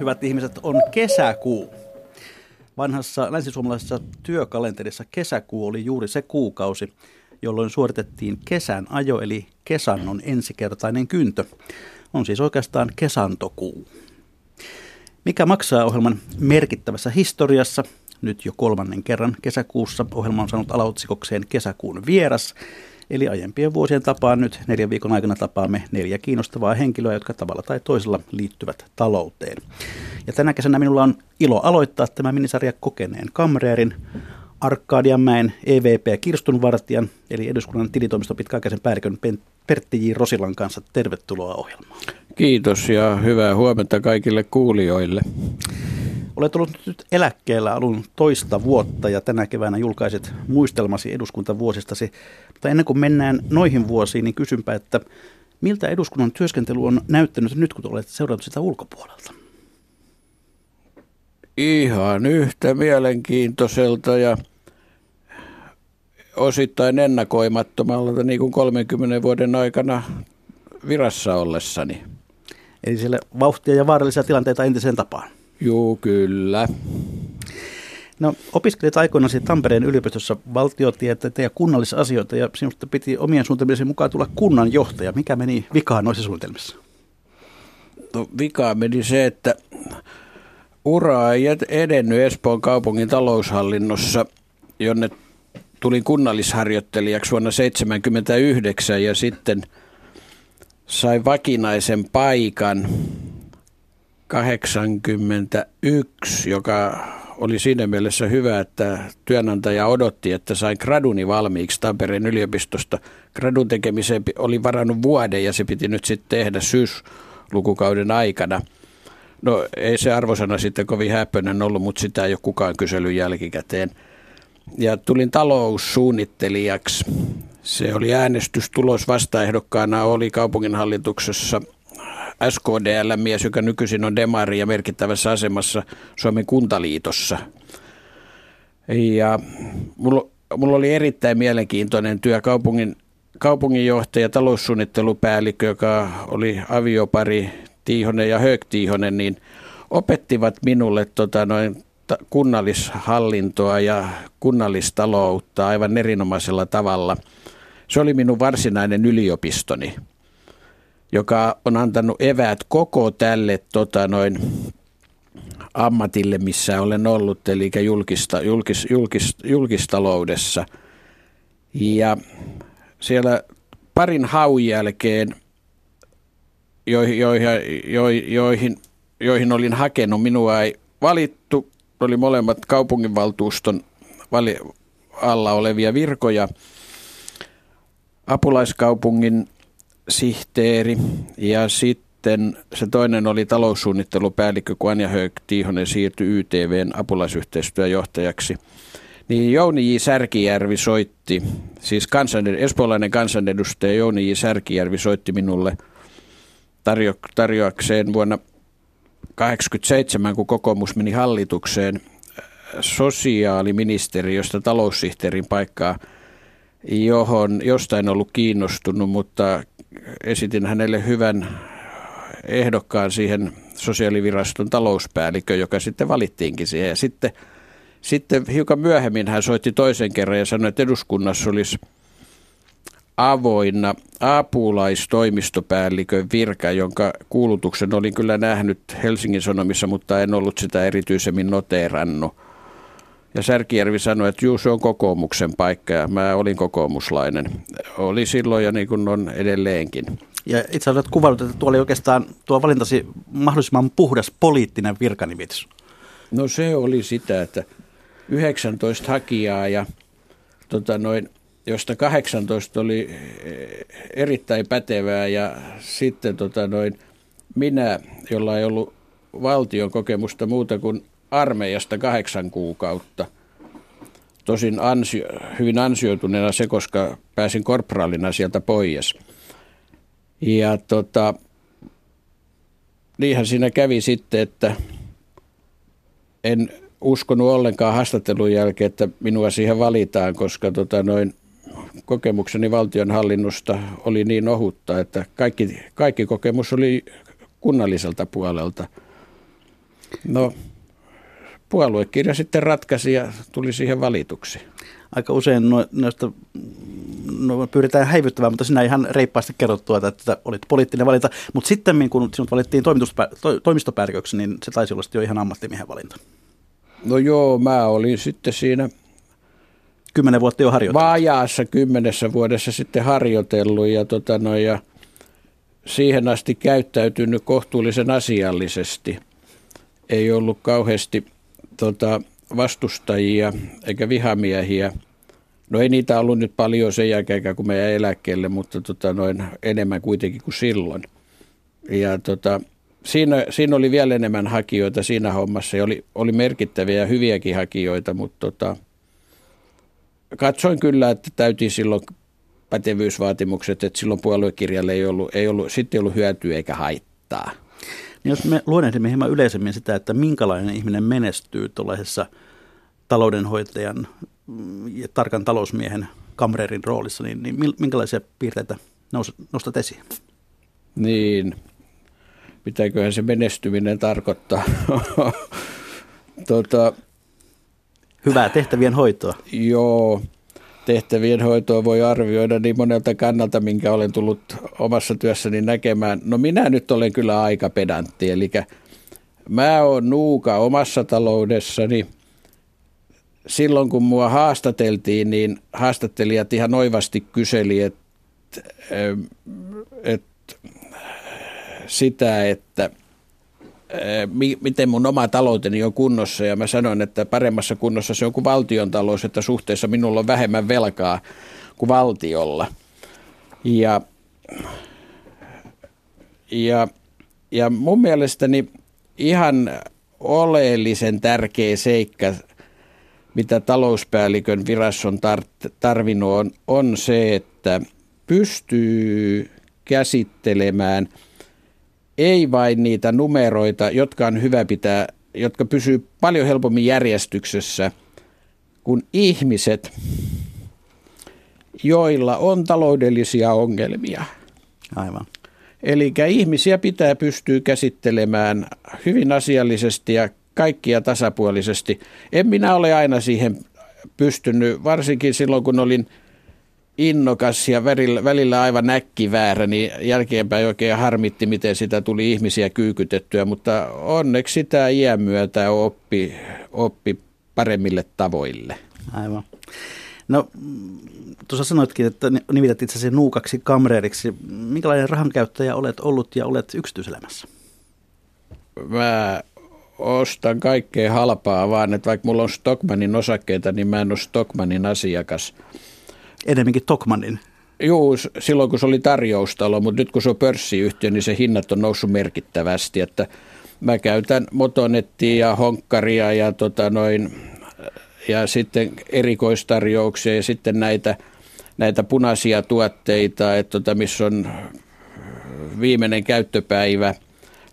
Hyvät ihmiset, on kesäkuu. Vanhassa länsisuomalaisessa työkalenterissa kesäkuu oli juuri se kuukausi, jolloin suoritettiin kesän ajo eli kesannon ensikertainen kyntö. On siis oikeastaan kesantokuu. Mikä maksaa ohjelman merkittävässä historiassa? Nyt jo kolmannen kerran kesäkuussa ohjelma on saanut alaotsikokseen kesäkuun vieras. Eli aiempien vuosien tapaan nyt neljän viikon aikana tapaamme neljä kiinnostavaa henkilöä, jotka tavalla tai toisella liittyvät talouteen. Ja tänä kesänä minulla on ilo aloittaa tämä minisarja kokeneen kamreerin, Arkadianmäen EVP Kirstunvartijan, eli eduskunnan tilitoimiston pitkäaikaisen päällikön Pertti J. Rosilan kanssa. Tervetuloa ohjelmaan. Kiitos ja hyvää huomenta kaikille kuulijoille. Olet ollut nyt eläkkeellä alun toista vuotta ja tänä keväänä julkaiset muistelmasi eduskuntavuosistasi. Mutta ennen kuin mennään noihin vuosiin, niin kysynpä, että miltä eduskunnan työskentely on näyttänyt nyt, kun olet seurannut sitä ulkopuolelta? Ihan yhtä mielenkiintoiselta ja osittain ennakoimattomalta niin kuin 30 vuoden aikana virassa ollessani. Eli siellä vauhtia ja vaarallisia tilanteita entiseen tapaan. Juu, kyllä. No, opiskelit aikoinaan Tampereen yliopistossa valtiotieteitä ja kunnallisasioita ja sinusta piti omien suunnitelmien mukaan tulla kunnanjohtaja. Mikä meni vikaan noissa suunnitelmissa? No, vikaa meni se, että ura ei edennyt Espoon kaupungin taloushallinnossa, jonne tulin kunnallisharjoittelijaksi vuonna 1979 ja sitten sain vakinaisen paikan 81, joka oli siinä mielessä hyvä, että työnantaja odotti, että sain graduni valmiiksi Tampereen yliopistosta. Gradun tekemiseen oli varannut vuoden ja se piti nyt sitten tehdä syyslukukauden aikana. No ei se arvosana sitten kovin häppöinen ollut, mutta sitä ei ole kukaan kysellyt jälkikäteen. Ja tulin taloussuunnittelijaksi. Se oli äänestystulos vastaehdokkaana, oli kaupunginhallituksessa – SKDL-mies, joka nykyisin on demari ja merkittävässä asemassa Suomen kuntaliitossa. Ja mulla, mulla oli erittäin mielenkiintoinen työ kaupungin, kaupunginjohtaja, taloussuunnittelupäällikkö, joka oli aviopari Tiihonen ja Höök Tiihonen, niin opettivat minulle tota, noin kunnallishallintoa ja kunnallistaloutta aivan erinomaisella tavalla. Se oli minun varsinainen yliopistoni joka on antanut eväät koko tälle tota, noin, ammatille, missä olen ollut, eli julkista, julkis, julkis, julkistaloudessa. Ja siellä parin haun jälkeen, joihin, joihin, joihin, joihin olin hakenut, minua ei valittu. Oli molemmat kaupunginvaltuuston vali, alla olevia virkoja. Apulaiskaupungin sihteeri ja sitten se toinen oli taloussuunnittelupäällikkö, kun Anja Höök Tiihonen siirtyi YTVn apulaisyhteistyöjohtajaksi. Niin Jouni J. Särkijärvi soitti, siis kansaned- espoolainen kansanedustaja Jouni J. Särkijärvi soitti minulle tarjo- tarjoakseen vuonna 1987, kun kokoomus meni hallitukseen, sosiaaliministeriöstä taloussihteerin paikkaa, johon jostain ollut kiinnostunut, mutta esitin hänelle hyvän ehdokkaan siihen sosiaaliviraston talouspäällikkö, joka sitten valittiinkin siihen. Ja sitten, sitten hiukan myöhemmin hän soitti toisen kerran ja sanoi, että eduskunnassa olisi avoinna apulaistoimistopäällikön virka, jonka kuulutuksen olin kyllä nähnyt Helsingin Sanomissa, mutta en ollut sitä erityisemmin noteerannut. Ja Särkijärvi sanoi, että juu, se on kokoomuksen paikka ja mä olin kokoomuslainen. Oli silloin ja niin kuin on edelleenkin. Ja itse olet kuvannut, että tuo oli oikeastaan tuo valintasi mahdollisimman puhdas poliittinen virkanimitys. No se oli sitä, että 19 hakijaa ja tota noin, josta 18 oli eh, erittäin pätevää ja sitten tota noin, minä, jolla ei ollut valtion kokemusta muuta kuin armeijasta kahdeksan kuukautta. Tosin ansio, hyvin ansioituneena se, koska pääsin korpraalina sieltä pois. Ja tota, niinhän siinä kävi sitten, että en uskonut ollenkaan haastattelun jälkeen, että minua siihen valitaan, koska tota noin, kokemukseni valtionhallinnosta oli niin ohutta, että kaikki, kaikki kokemus oli kunnalliselta puolelta. No, puoluekirja sitten ratkaisi ja tuli siihen valituksi. Aika usein no, noista no, pyritään häivyttämään, mutta sinä ihan reippaasti kerrot tuota, että olit poliittinen valinta. Mutta sitten kun sinut valittiin to, toimistopäälliköksi, niin se taisi olla jo ihan ammattimiehen valinta. No joo, mä olin sitten siinä kymmenen vuotta jo harjoitellut. Vajaassa kymmenessä vuodessa sitten harjoitellut ja, tota no, ja siihen asti käyttäytynyt kohtuullisen asiallisesti. Ei ollut kauheasti tota, vastustajia eikä vihamiehiä. No ei niitä ollut nyt paljon sen jälkeen, kun meidän eläkkeelle, mutta tota, noin enemmän kuitenkin kuin silloin. Ja tota, siinä, siinä oli vielä enemmän hakijoita siinä hommassa ja oli, oli merkittäviä ja hyviäkin hakijoita, mutta tota, katsoin kyllä, että täytiin silloin pätevyysvaatimukset, että silloin puoluekirjalle ei ollut, ei ollut, sitten ei ollut hyötyä eikä haittaa. Niin jos me luonnehdimme hieman yleisemmin sitä, että minkälainen ihminen menestyy tuollaisessa taloudenhoitajan ja tarkan talousmiehen kamreerin roolissa, niin, niin minkälaisia piirteitä nostat esiin? Niin, mitäköhän se menestyminen tarkoittaa. tota, Hyvää tehtävien hoitoa. Joo, tehtävien hoitoa voi arvioida niin monelta kannalta, minkä olen tullut omassa työssäni näkemään. No minä nyt olen kyllä aika pedantti, eli mä oon nuuka omassa taloudessani. Silloin kun mua haastateltiin, niin haastattelijat ihan oivasti kyseli, että et, sitä, että miten mun oma talouteni on kunnossa ja mä sanoin, että paremmassa kunnossa se on kuin valtion talous, että suhteessa minulla on vähemmän velkaa kuin valtiolla. Ja, ja, ja mun mielestäni ihan oleellisen tärkeä seikka, mitä talouspäällikön virasso on tarvinnut, on, on se, että pystyy käsittelemään – ei vain niitä numeroita, jotka on hyvä pitää, jotka pysyy paljon helpommin järjestyksessä kuin ihmiset, joilla on taloudellisia ongelmia. Aivan. Eli ihmisiä pitää pystyä käsittelemään hyvin asiallisesti ja kaikkia tasapuolisesti. En minä ole aina siihen pystynyt, varsinkin silloin kun olin – innokas ja välillä, välillä aivan näkkiväärä, niin jälkeenpäin oikein harmitti, miten sitä tuli ihmisiä kyykytettyä, mutta onneksi sitä iän myötä oppi, oppi paremmille tavoille. Aivan. No tuossa sanoitkin, että nimität itsesi nuukaksi kamreeriksi. Minkälainen rahankäyttäjä olet ollut ja olet yksityiselämässä? Mä ostan kaikkea halpaa vaan, että vaikka mulla on Stockmanin osakkeita, niin mä en ole Stockmanin asiakas – enemmänkin Tokmanin. Joo, silloin kun se oli tarjoustalo, mutta nyt kun se on pörssiyhtiö, niin se hinnat on noussut merkittävästi, että mä käytän motonettia ja honkkaria ja, tota noin, ja sitten erikoistarjouksia ja sitten näitä, näitä punaisia tuotteita, että tota, missä on viimeinen käyttöpäivä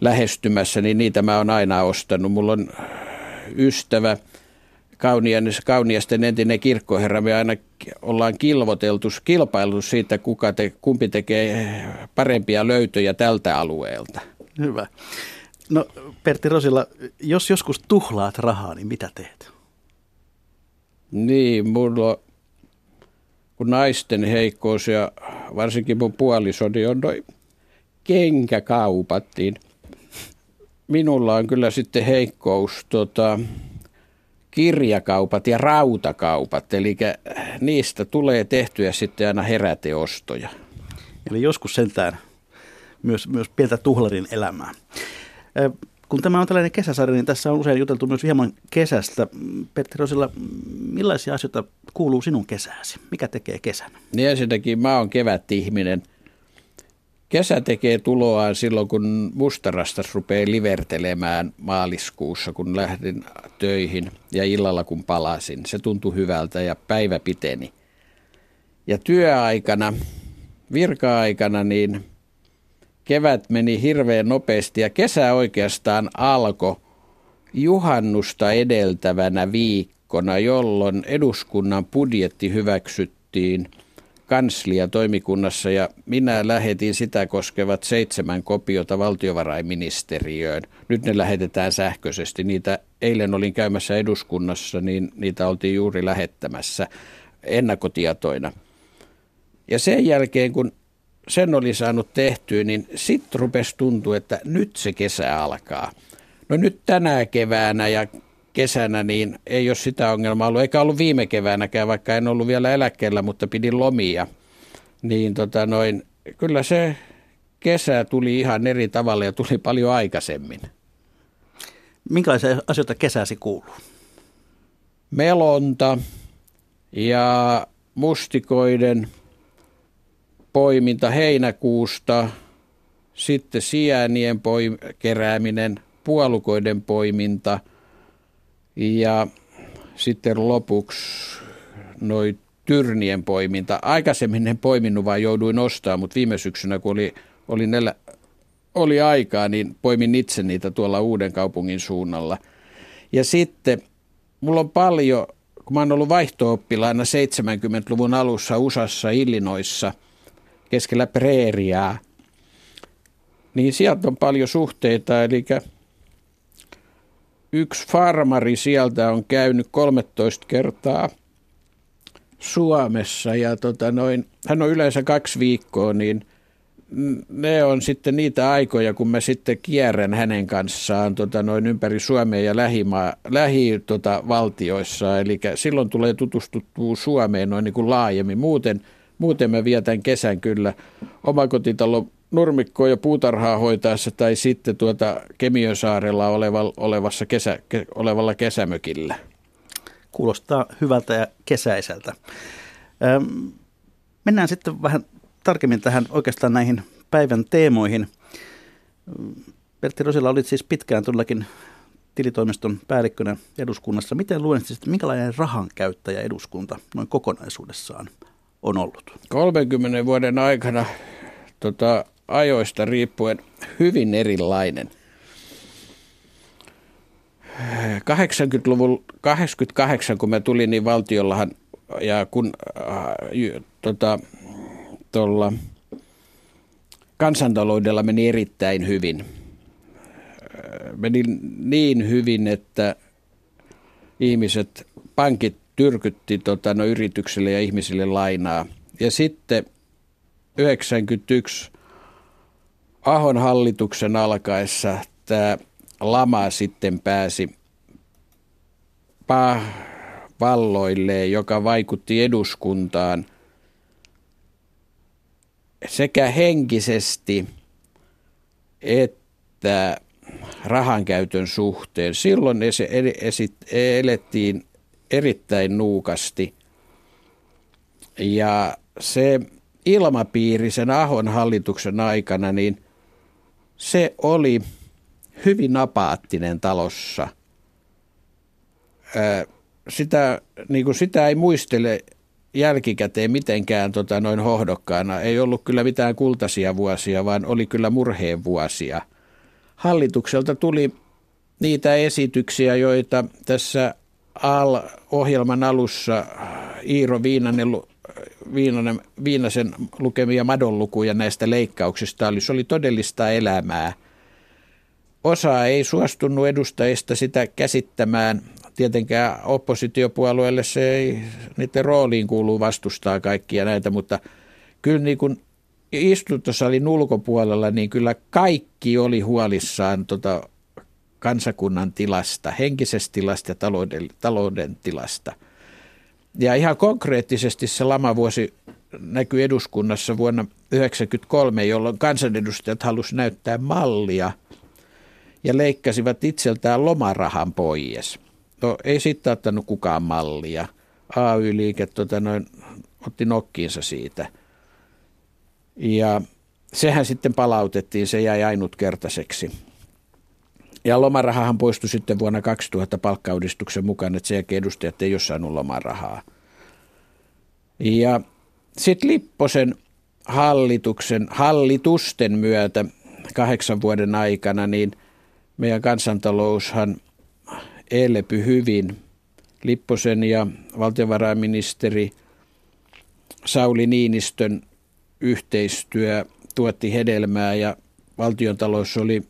lähestymässä, niin niitä mä oon aina ostanut. Mulla on ystävä – kauniasten entinen kirkkoherra, me aina ollaan kilvoteltu, kilpailu siitä, kuka te, kumpi tekee parempia löytöjä tältä alueelta. Hyvä. No Pertti Rosilla, jos joskus tuhlaat rahaa, niin mitä teet? Niin, mulla kun naisten heikkous ja varsinkin mun puolisoni on noin kenkäkaupat, niin minulla on kyllä sitten heikkous tota, kirjakaupat ja rautakaupat, eli niistä tulee tehtyä sitten aina heräteostoja. Eli joskus sentään myös, myös pientä tuhlarin elämää. Kun tämä on tällainen kesäsarja, niin tässä on usein juteltu myös hieman kesästä. Petteri Rosilla, millaisia asioita kuuluu sinun kesääsi? Mikä tekee kesän? Niin ensinnäkin mä oon kevät-ihminen. Kesä tekee tuloaan silloin, kun mustarastas rupeaa livertelemään maaliskuussa, kun lähdin töihin ja illalla kun palasin. Se tuntui hyvältä ja päivä piteni. Ja työaikana, virka-aikana, niin kevät meni hirveän nopeasti ja kesä oikeastaan alkoi juhannusta edeltävänä viikkona, jolloin eduskunnan budjetti hyväksyttiin kanslia toimikunnassa ja minä lähetin sitä koskevat seitsemän kopiota valtiovarainministeriöön. Nyt ne lähetetään sähköisesti. Niitä eilen olin käymässä eduskunnassa, niin niitä oltiin juuri lähettämässä ennakkotietoina. Ja sen jälkeen, kun sen oli saanut tehtyä, niin sitten rupesi tuntua, että nyt se kesä alkaa. No nyt tänä keväänä ja kesänä niin ei ole sitä ongelmaa ollut, eikä ollut viime keväänäkään, vaikka en ollut vielä eläkkeellä, mutta pidin lomia. Niin tota noin, kyllä se kesä tuli ihan eri tavalla ja tuli paljon aikaisemmin. Minkälaisia asioita kesäsi kuuluu? Melonta ja mustikoiden poiminta heinäkuusta, sitten sienien poim- kerääminen, puolukoiden poiminta ja sitten lopuksi noin tyrnien poiminta. Aikaisemmin en poiminnut, vaan jouduin ostaa, mutta viime syksynä, kun oli, oli, nelä, oli aikaa, niin poimin itse niitä tuolla Uuden kaupungin suunnalla. Ja sitten mulla on paljon, kun mä oon ollut vaihto-oppilaana 70-luvun alussa USAssa, Illinoissa – keskellä preeriaa, niin sieltä on paljon suhteita, eli yksi farmari sieltä on käynyt 13 kertaa Suomessa ja tota noin, hän on yleensä kaksi viikkoa, niin ne on sitten niitä aikoja, kun mä sitten kierrän hänen kanssaan tota noin ympäri Suomea ja lähimaa, lähi tota. Eli silloin tulee tutustuttua Suomeen noin niin kuin laajemmin. Muuten – Muuten mä vietän kesän kyllä omakotitalo nurmikkoa ja puutarhaa hoitaessa tai sitten tuota Kemiönsaarella oleva, olevassa kesä, ke, olevalla kesämökillä. Kuulostaa hyvältä ja kesäiseltä. Öm, mennään sitten vähän tarkemmin tähän oikeastaan näihin päivän teemoihin. Pertti Rosila olit siis pitkään todellakin tilitoimiston päällikkönä eduskunnassa. Miten luonnehtisit, minkälainen rahan käyttäjä eduskunta noin kokonaisuudessaan on ollut? 30 vuoden aikana tota, ajoista riippuen hyvin erilainen. 80-luvun 88, kun mä tulin, niin valtiollahan ja kun äh, tota, tuolla kansantaloudella meni erittäin hyvin. Äh, meni niin hyvin, että ihmiset, pankit tyrkytti tota, no, yrityksille ja ihmisille lainaa. Ja sitten 91 Ahon hallituksen alkaessa tämä lama sitten pääsi valloilleen, joka vaikutti eduskuntaan sekä henkisesti että rahankäytön suhteen. Silloin elettiin erittäin nuukasti. Ja se ilmapiiri sen Ahon hallituksen aikana, niin se oli hyvin apaattinen talossa. Sitä, niin kuin sitä ei muistele jälkikäteen mitenkään tota, noin hohdokkaana. Ei ollut kyllä mitään kultaisia vuosia, vaan oli kyllä murheen vuosia. Hallitukselta tuli niitä esityksiä, joita tässä ohjelman alussa Iiro Viinanen, Viinanen, Viinasen lukemia madonlukuja näistä leikkauksista oli. Se oli todellista elämää. Osa ei suostunut edustajista sitä käsittämään. Tietenkään oppositiopuolueelle se ei, niiden rooliin kuuluu vastustaa kaikkia näitä, mutta kyllä niin kuin istuntosalin ulkopuolella, niin kyllä kaikki oli huolissaan tota kansakunnan tilasta, henkisestä tilasta ja talouden, talouden tilasta. Ja ihan konkreettisesti se lamavuosi näkyi eduskunnassa vuonna 1993, jolloin kansanedustajat halusivat näyttää mallia ja leikkasivat itseltään lomarahan pois. No ei sitten ottanut kukaan mallia. AY-liike tota noin, otti nokkiinsa siitä. Ja sehän sitten palautettiin, se jäi ainutkertaiseksi. Ja lomarahahan poistui sitten vuonna 2000 palkkauudistuksen mukaan, että sen jälkeen edustajat ei ole saanut lomarahaa. Ja sitten Lipposen hallituksen, hallitusten myötä kahdeksan vuoden aikana, niin meidän kansantaloushan elpy hyvin. Lipposen ja valtiovarainministeri Sauli Niinistön yhteistyö tuotti hedelmää ja valtiontalous oli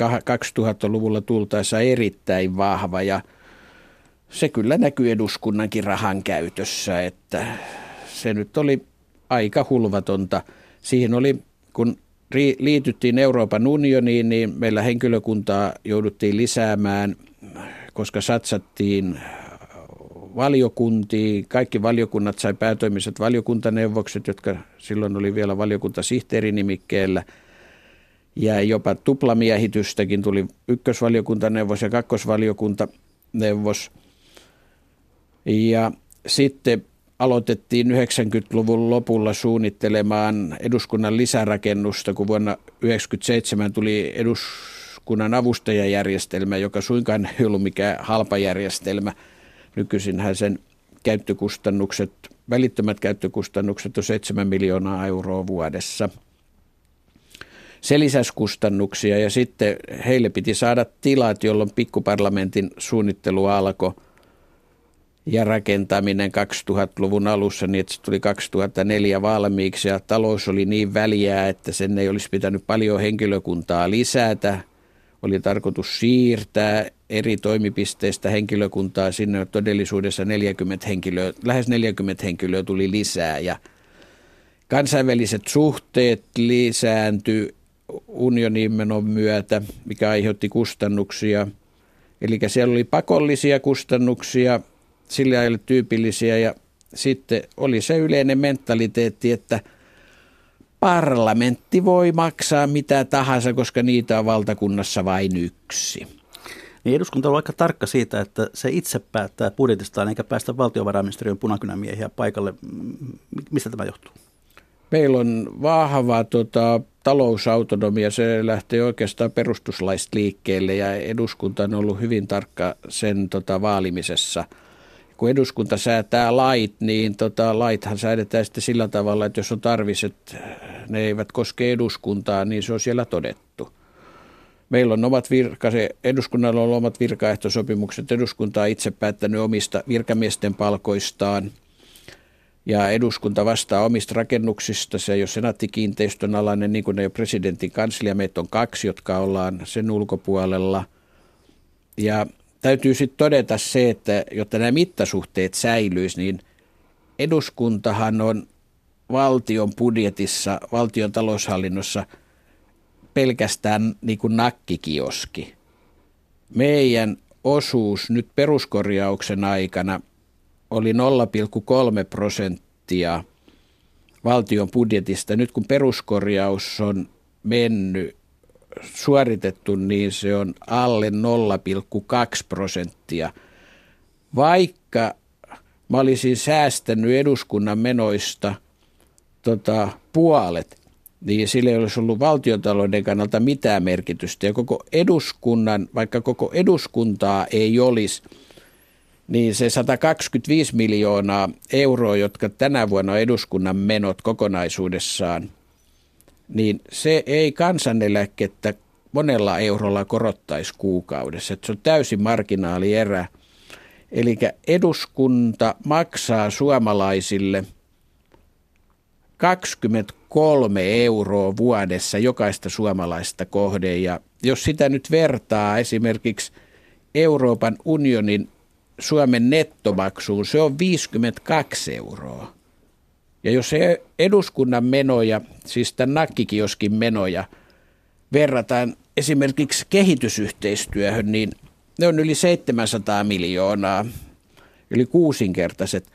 2000-luvulla tultaessa erittäin vahva ja se kyllä näkyy eduskunnankin rahan käytössä, että se nyt oli aika hulvatonta. Siihen oli, kun liityttiin Euroopan unioniin, niin meillä henkilökuntaa jouduttiin lisäämään, koska satsattiin valiokuntiin. Kaikki valiokunnat sai päätoimiset valiokuntaneuvokset, jotka silloin oli vielä valiokuntasihteerinimikkeellä. Ja jopa tuplamiehitystäkin tuli ykkösvaliokuntaneuvos ja kakkosvaliokuntaneuvos. Ja sitten aloitettiin 90-luvun lopulla suunnittelemaan eduskunnan lisärakennusta, kun vuonna 1997 tuli eduskunnan avustajajärjestelmä, joka suinkaan ei ollut mikään halpa järjestelmä. Nykyisinhän sen käyttökustannukset, välittömät käyttökustannukset on 7 miljoonaa euroa vuodessa. Se lisäsi kustannuksia ja sitten heille piti saada tilat, jolloin pikkuparlamentin suunnittelu alkoi – ja rakentaminen 2000-luvun alussa niin, että se tuli 2004 valmiiksi ja talous oli niin väliä, että sen ei olisi pitänyt paljon henkilökuntaa lisätä. Oli tarkoitus siirtää eri toimipisteistä henkilökuntaa sinne. Todellisuudessa 40 henkilöä, lähes 40 henkilöä tuli lisää ja kansainväliset suhteet lisääntyi unionin menon myötä, mikä aiheutti kustannuksia. Eli siellä oli pakollisia kustannuksia – sille ajalle tyypillisiä ja sitten oli se yleinen mentaliteetti, että parlamentti voi maksaa mitä tahansa, koska niitä on valtakunnassa vain yksi. Niin eduskunta on aika tarkka siitä, että se itse päättää budjetistaan eikä päästä valtiovarainministeriön punakynämiehiä paikalle. Mistä tämä johtuu? Meillä on vahva tota, talousautonomia, se lähtee oikeastaan perustuslaista liikkeelle ja eduskunta on ollut hyvin tarkka sen tota, vaalimisessa – kun eduskunta säätää lait, niin tota, laithan säädetään sitten sillä tavalla, että jos on tarvis, että ne eivät koske eduskuntaa, niin se on siellä todettu. Meillä on omat virka, se eduskunnalla on omat virkaehtosopimukset. Eduskunta on itse päättänyt omista virkamiesten palkoistaan ja eduskunta vastaa omista rakennuksista. Se ei ole senaattikiinteistön alainen, niin kuin ne jo presidentin kanslia. Meitä on kaksi, jotka ollaan sen ulkopuolella. Ja täytyy sitten todeta se, että jotta nämä mittasuhteet säilyisi, niin eduskuntahan on valtion budjetissa, valtion taloushallinnossa pelkästään niin kuin nakkikioski. Meidän osuus nyt peruskorjauksen aikana oli 0,3 prosenttia valtion budjetista. Nyt kun peruskorjaus on mennyt suoritettu, niin se on alle 0,2 prosenttia. Vaikka mä olisin säästänyt eduskunnan menoista tota, puolet, niin sillä ei olisi ollut valtiotalouden kannalta mitään merkitystä. Ja koko eduskunnan, vaikka koko eduskuntaa ei olisi, niin se 125 miljoonaa euroa, jotka tänä vuonna on eduskunnan menot kokonaisuudessaan – niin se ei kansaneläkettä monella eurolla korottaisi kuukaudessa. Että se on täysin marginaalierä. Eli eduskunta maksaa suomalaisille 23 euroa vuodessa jokaista suomalaista kohden. Ja jos sitä nyt vertaa esimerkiksi Euroopan unionin Suomen nettomaksuun, se on 52 euroa. Ja jos se eduskunnan menoja, siis tämän nakkikioskin menoja, verrataan esimerkiksi kehitysyhteistyöhön, niin ne on yli 700 miljoonaa, yli kuusinkertaiset.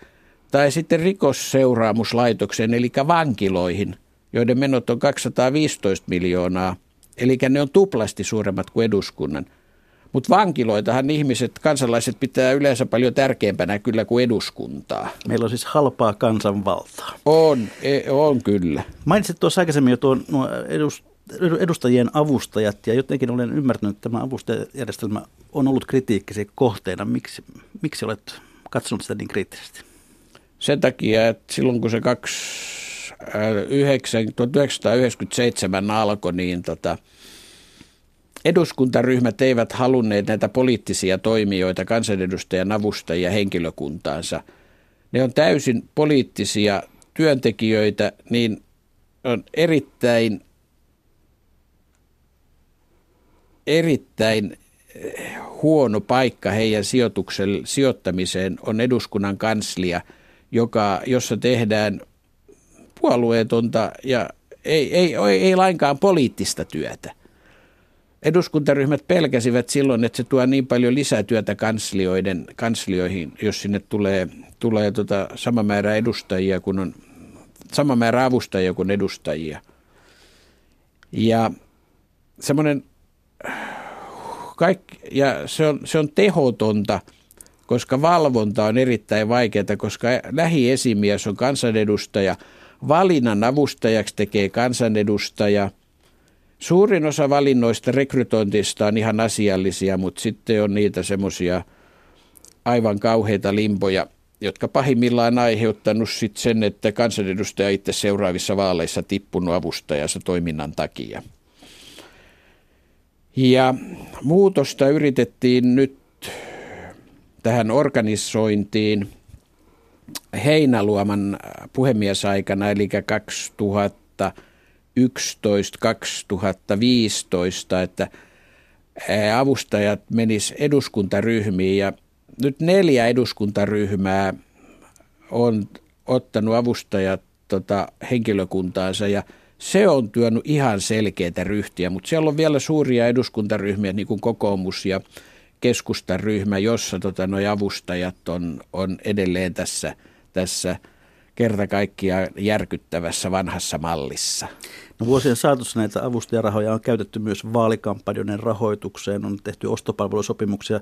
Tai sitten rikosseuraamuslaitokseen, eli vankiloihin, joiden menot on 215 miljoonaa, eli ne on tuplasti suuremmat kuin eduskunnan. Mutta vankiloitahan ihmiset, kansalaiset pitää yleensä paljon tärkeämpänä kyllä kuin eduskuntaa. Meillä on siis halpaa kansanvaltaa. On, e, on kyllä. Mainitsit tuossa aikaisemmin jo tuon nuo edustajien avustajat ja jotenkin olen ymmärtänyt, että tämä avustajajärjestelmä on ollut kritiikkisi kohteena. Miksi, miksi olet katsonut sitä niin kriittisesti? Sen takia, että silloin kun se 1997 äh, alkoi, niin tota, eduskuntaryhmät eivät halunneet näitä poliittisia toimijoita, kansanedustajan avustajia henkilökuntaansa. Ne on täysin poliittisia työntekijöitä, niin on erittäin, erittäin eh, huono paikka heidän sijoittamiseen on eduskunnan kanslia, joka, jossa tehdään puolueetonta ja ei, ei, ei, ei lainkaan poliittista työtä. Eduskuntaryhmät pelkäsivät silloin, että se tuo niin paljon lisätyötä kanslioiden, kanslioihin, jos sinne tulee, tulee tota sama määrä edustajia kuin on, sama määrä avustajia kuin edustajia. Ja semmoinen, kaikki, ja se on, se on tehotonta, koska valvonta on erittäin vaikeaa, koska lähiesimies on kansanedustaja, valinnan avustajaksi tekee kansanedustaja – Suurin osa valinnoista rekrytointista on ihan asiallisia, mutta sitten on niitä semmoisia aivan kauheita limpoja, jotka pahimmillaan aiheuttanut sit sen, että kansanedustaja itse seuraavissa vaaleissa tippunut avustajansa toiminnan takia. Ja muutosta yritettiin nyt tähän organisointiin Heinäluoman puhemiesaikana, eli 2000 2011-2015, että avustajat menis eduskuntaryhmiin ja nyt neljä eduskuntaryhmää on ottanut avustajat tota, henkilökuntaansa ja se on työnnyt ihan selkeitä ryhtiä, mutta siellä on vielä suuria eduskuntaryhmiä, niin kuin kokoomus ja keskustaryhmä, jossa tota, nuo avustajat on, on edelleen tässä, tässä kerta kaikkiaan järkyttävässä vanhassa mallissa. No vuosien saatossa näitä avustajarahoja on käytetty myös vaalikampanjoiden rahoitukseen, on tehty ostopalvelusopimuksia.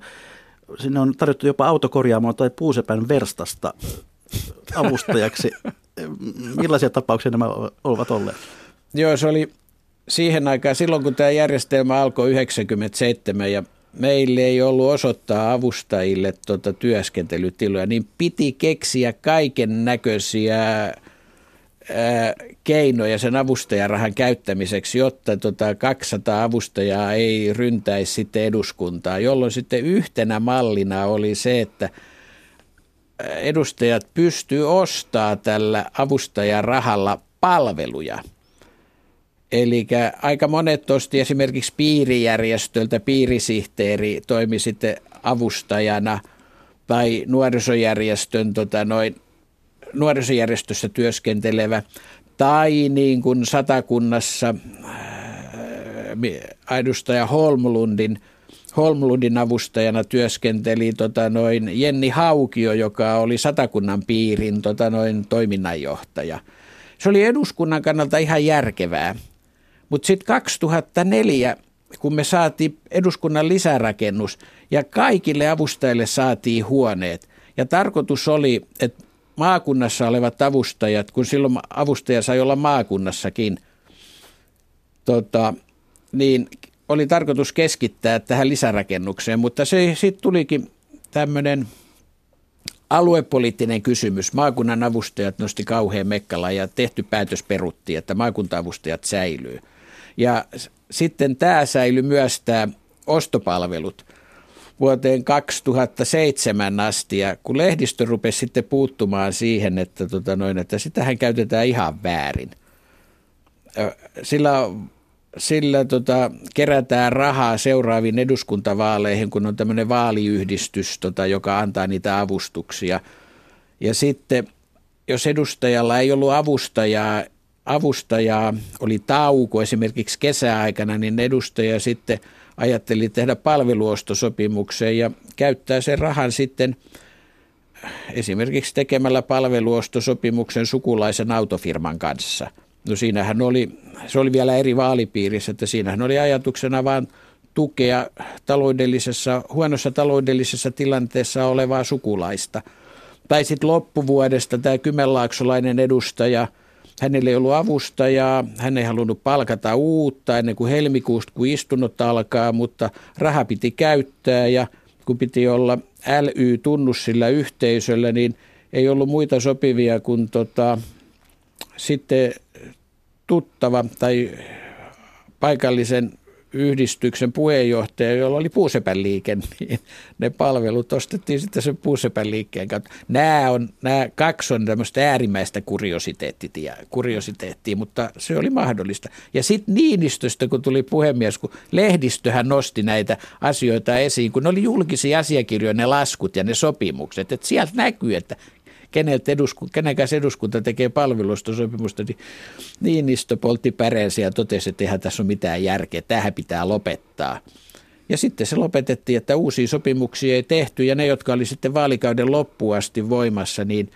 Sinne on tarjottu jopa autokorjaamoa tai puusepän verstasta avustajaksi. Millaisia tapauksia nämä ovat olleet? Joo, se oli siihen aikaan, silloin kun tämä järjestelmä alkoi 97 ja meille ei ollut osoittaa avustajille tuota työskentelytiloja, niin piti keksiä kaiken näköisiä keinoja sen avustajarahan käyttämiseksi, jotta tota 200 avustajaa ei ryntäisi sitten eduskuntaa, jolloin sitten yhtenä mallina oli se, että edustajat pystyy ostaa tällä avustajarahalla palveluja. Eli aika monet osti esimerkiksi piirijärjestöltä, piirisihteeri toimi sitten avustajana tai nuorisojärjestön tota noin, nuorisojärjestössä työskentelevä tai niin kuin satakunnassa äh, edustaja Holmlundin, Holmlundin avustajana työskenteli tota noin Jenni Haukio, joka oli satakunnan piirin tota noin toiminnanjohtaja. Se oli eduskunnan kannalta ihan järkevää. Mutta sitten 2004, kun me saatiin eduskunnan lisärakennus ja kaikille avustajille saatiin huoneet, ja tarkoitus oli, että maakunnassa olevat avustajat, kun silloin avustaja sai olla maakunnassakin, tota, niin oli tarkoitus keskittää tähän lisärakennukseen, mutta se sitten tulikin tämmöinen aluepoliittinen kysymys. Maakunnan avustajat nosti kauhean mekkala ja tehty päätös perutti, että maakuntaavustajat säilyy. Ja sitten tämä säilyi myös tämä ostopalvelut vuoteen 2007 asti, ja kun lehdistö rupesi sitten puuttumaan siihen, että, tota noin, että sitähän käytetään ihan väärin. Sillä, sillä tota, kerätään rahaa seuraaviin eduskuntavaaleihin, kun on tämmöinen vaaliyhdistys, tota, joka antaa niitä avustuksia. Ja sitten, jos edustajalla ei ollut avustajaa, avustajaa oli tauko esimerkiksi kesäaikana, niin edustaja sitten – ajatteli tehdä palveluostosopimuksen ja käyttää sen rahan sitten esimerkiksi tekemällä palveluostosopimuksen sukulaisen autofirman kanssa. No siinähän oli, se oli vielä eri vaalipiirissä, että siinähän oli ajatuksena vain tukea taloudellisessa, huonossa taloudellisessa tilanteessa olevaa sukulaista. Tai sitten loppuvuodesta tämä kymenlaaksolainen edustaja, hänellä ei ollut avustajaa, hän ei halunnut palkata uutta ennen kuin helmikuusta, kun istunnot alkaa, mutta raha piti käyttää ja kun piti olla LY-tunnus sillä yhteisöllä, niin ei ollut muita sopivia kuin tota, sitten tuttava tai paikallisen yhdistyksen puheenjohtaja, jolla oli puusepän liike, niin ne palvelut ostettiin sitten sen puusepän liikkeen kautta. Nämä, on, nämä kaksi on tämmöistä äärimmäistä kuriositeettia, kuriositeettia, mutta se oli mahdollista. Ja sitten Niinistöstä, kun tuli puhemies, kun lehdistöhän nosti näitä asioita esiin, kun ne oli julkisia asiakirjoja, ne laskut ja ne sopimukset, että sieltä näkyy, että keneltä eduskunta, kenekäs eduskunta tekee palvelustosopimusta, niin Niinistö poltti päreensä ja totesi, että eihän tässä ole mitään järkeä, tähän pitää lopettaa. Ja sitten se lopetettiin, että uusia sopimuksia ei tehty ja ne, jotka oli sitten vaalikauden loppuun asti voimassa, niin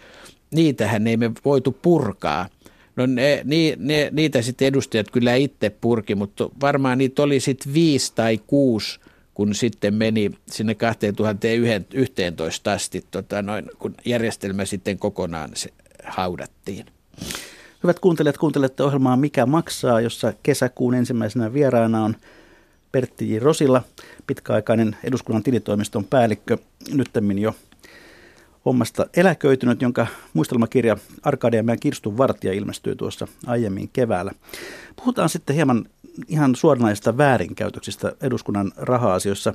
niitähän ei me voitu purkaa. No ne, ne, ne, niitä sitten edustajat kyllä itse purki, mutta varmaan niitä oli sitten viisi tai kuusi kun sitten meni sinne 2011 asti, tota noin, kun järjestelmä sitten kokonaan se haudattiin. Hyvät kuuntelijat, kuuntelette ohjelmaa Mikä maksaa, jossa kesäkuun ensimmäisenä vieraana on Pertti J. Rosilla, pitkäaikainen eduskunnan tilitoimiston päällikkö, nyttemmin jo hommasta eläköitynyt, jonka muistelmakirja Arkadianmäen Kirstun vartija ilmestyy tuossa aiemmin keväällä. Puhutaan sitten hieman ihan suoranaisista väärinkäytöksistä eduskunnan raha-asioissa.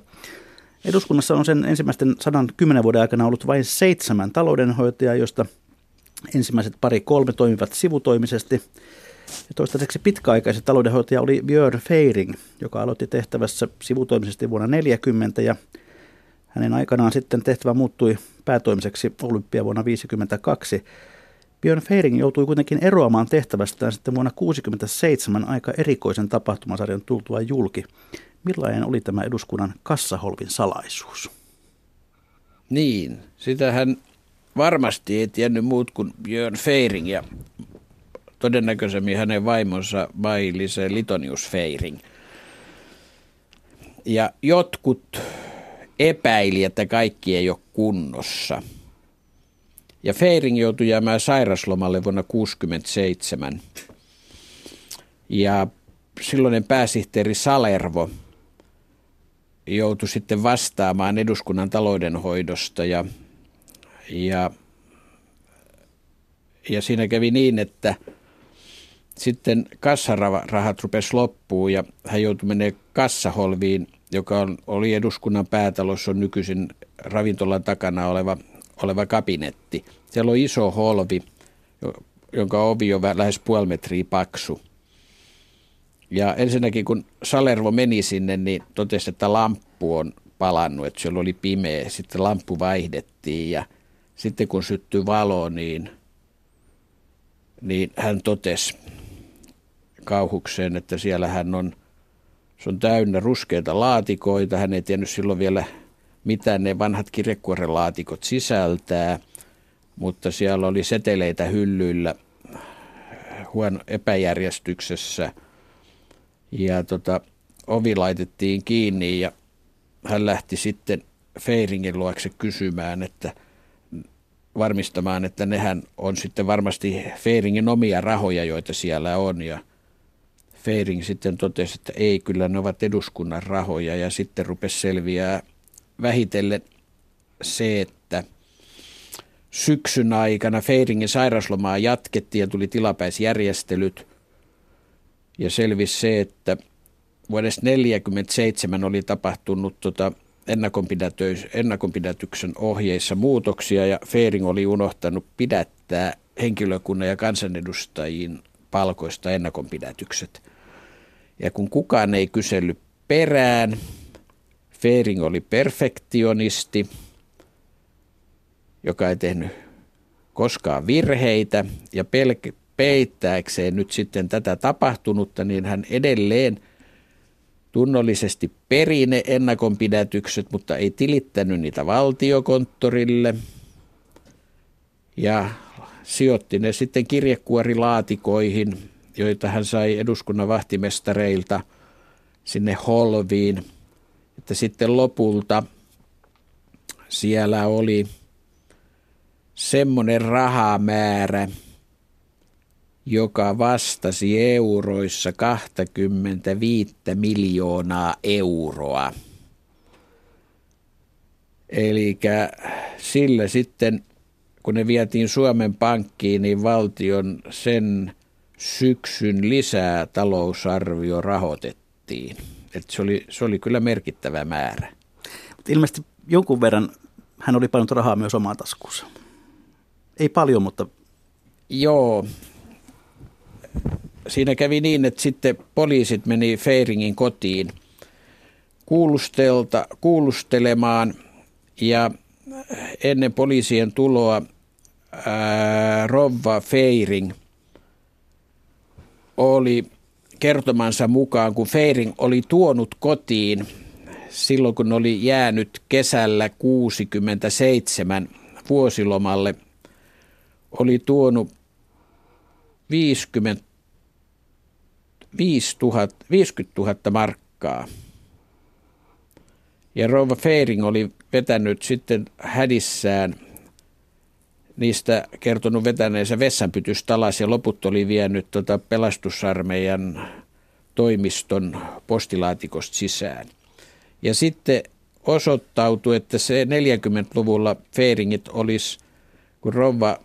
Eduskunnassa on sen ensimmäisten 110 vuoden aikana ollut vain seitsemän taloudenhoitajaa, joista ensimmäiset pari kolme toimivat sivutoimisesti. Ja toistaiseksi pitkäaikaiset taloudenhoitaja oli Björn Feiring, joka aloitti tehtävässä sivutoimisesti vuonna 1940 ja hänen aikanaan sitten tehtävä muuttui päätoimiseksi olympia vuonna 1952. Björn Feiring joutui kuitenkin eroamaan tehtävästään sitten vuonna 1967 aika erikoisen tapahtumasarjan tultua julki. Millainen oli tämä eduskunnan kassaholvin salaisuus? Niin, sitähän varmasti ei tiennyt muut kuin Björn Feiring ja todennäköisemmin hänen vaimonsa Mailise Litonius Feiring. Ja jotkut epäili, että kaikki ei ole kunnossa – ja Feiring joutui jäämään sairaslomalle vuonna 1967. Ja silloinen pääsihteeri Salervo joutui sitten vastaamaan eduskunnan taloudenhoidosta ja, ja, ja siinä kävi niin, että sitten kassarahat rupesi loppuun ja hän joutui menemään kassaholviin, joka oli eduskunnan päätalossa, on nykyisin ravintolan takana oleva oleva kabinetti. Siellä on iso holvi, jonka ovi on lähes puoli metriä paksu. Ja ensinnäkin kun Salervo meni sinne, niin totesi, että lamppu on palannut, että siellä oli pimeä. Sitten lamppu vaihdettiin ja sitten kun syttyi valo, niin, niin hän totesi kauhukseen, että siellä hän on, se on täynnä ruskeita laatikoita. Hän ei tiennyt silloin vielä mitä ne vanhat kirjekuorelaatikot sisältää, mutta siellä oli seteleitä hyllyillä huono epäjärjestyksessä. Ja tota, ovi laitettiin kiinni ja hän lähti sitten Feiringin luokse kysymään, että varmistamaan, että nehän on sitten varmasti Feiringin omia rahoja, joita siellä on. Ja Feiring sitten totesi, että ei, kyllä ne ovat eduskunnan rahoja. Ja sitten rupesi selviää vähitellen se, että syksyn aikana Feiringin sairaslomaa jatkettiin ja tuli tilapäisjärjestelyt. Ja selvisi se, että vuodesta 1947 oli tapahtunut tota ennakonpidätyksen ohjeissa muutoksia ja Feiring oli unohtanut pidättää henkilökunnan ja kansanedustajien palkoista ennakonpidätykset. Ja kun kukaan ei kysellyt perään, Fering oli perfektionisti, joka ei tehnyt koskaan virheitä ja pelk- peittääkseen nyt sitten tätä tapahtunutta, niin hän edelleen tunnollisesti peri ne ennakonpidätykset, mutta ei tilittänyt niitä valtiokonttorille. Ja sijoitti ne sitten kirjekuorilaatikoihin, joita hän sai eduskunnan vahtimestareilta sinne holviin – että sitten lopulta siellä oli semmoinen rahamäärä, joka vastasi euroissa 25 miljoonaa euroa. Eli sillä sitten, kun ne vietiin Suomen pankkiin, niin valtion sen syksyn lisää talousarvio rahoitettiin. Et se, oli, se oli kyllä merkittävä määrä. Mutta ilmeisesti jonkun verran hän oli pannut rahaa myös omaan taskuunsa. Ei paljon, mutta... Joo. Siinä kävi niin, että sitten poliisit meni Feiringin kotiin kuulustelta, kuulustelemaan ja ennen poliisien tuloa ää, Rova Feiring oli kertomansa mukaan, kun Feiring oli tuonut kotiin silloin, kun oli jäänyt kesällä 67 vuosilomalle, oli tuonut 50, 5000, 50 000 markkaa. Ja Rova Feiring oli vetänyt sitten hädissään niistä kertonut vetäneensä vessanpytystä alas ja loput oli vienyt tota pelastusarmeijan toimiston postilaatikosta sisään. Ja sitten osoittautui, että se 40-luvulla Feiringit olisi, kun Rova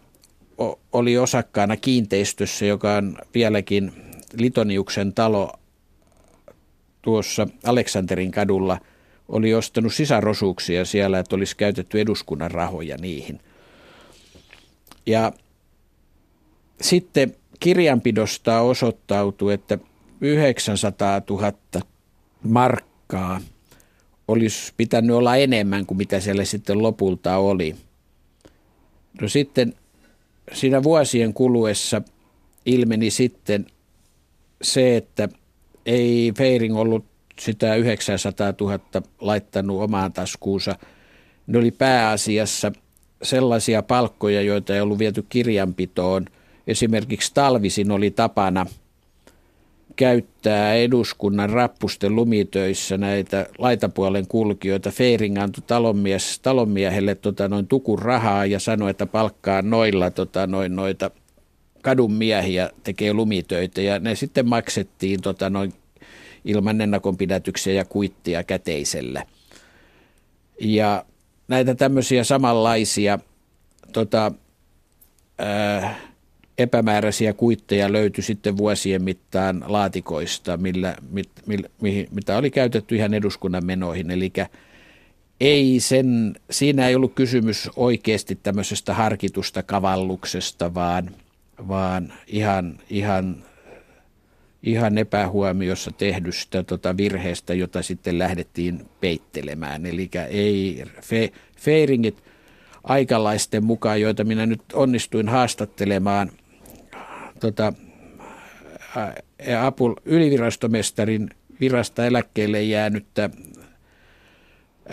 oli osakkaana kiinteistössä, joka on vieläkin Litoniuksen talo tuossa Aleksanterin kadulla, oli ostanut sisarosuuksia siellä, että olisi käytetty eduskunnan rahoja niihin. Ja sitten kirjanpidosta osoittautui, että 900 000 markkaa olisi pitänyt olla enemmän kuin mitä siellä sitten lopulta oli. No sitten siinä vuosien kuluessa ilmeni sitten se, että ei Feiring ollut sitä 900 000 laittanut omaan taskuunsa. Ne oli pääasiassa sellaisia palkkoja, joita ei ollut viety kirjanpitoon. Esimerkiksi talvisin oli tapana – käyttää eduskunnan rappusten lumitöissä näitä laitapuolen kulkijoita. Feiring antoi talonmies, talonmiehelle tota, noin tukun rahaa ja sanoi, että palkkaa noilla tota, noin, noita kadun miehiä tekee lumitöitä ja ne sitten maksettiin tota, noin ilman ennakonpidätyksiä ja kuittia käteisellä. Ja näitä tämmöisiä samanlaisia tota, äh, epämääräisiä kuitteja löytyi sitten vuosien mittaan laatikoista, millä, mit, mil, mihin, mitä oli käytetty ihan eduskunnan menoihin. Eli ei sen, siinä ei ollut kysymys oikeasti tämmöisestä harkitusta kavalluksesta, vaan, vaan ihan, ihan, ihan epähuomiossa tehdystä tota virheestä, jota sitten lähdettiin peittelemään. Eli ei fe, feiringit aikalaisten mukaan, joita minä nyt onnistuin haastattelemaan – tota, apul, ylivirastomestarin virasta eläkkeelle jäänyttä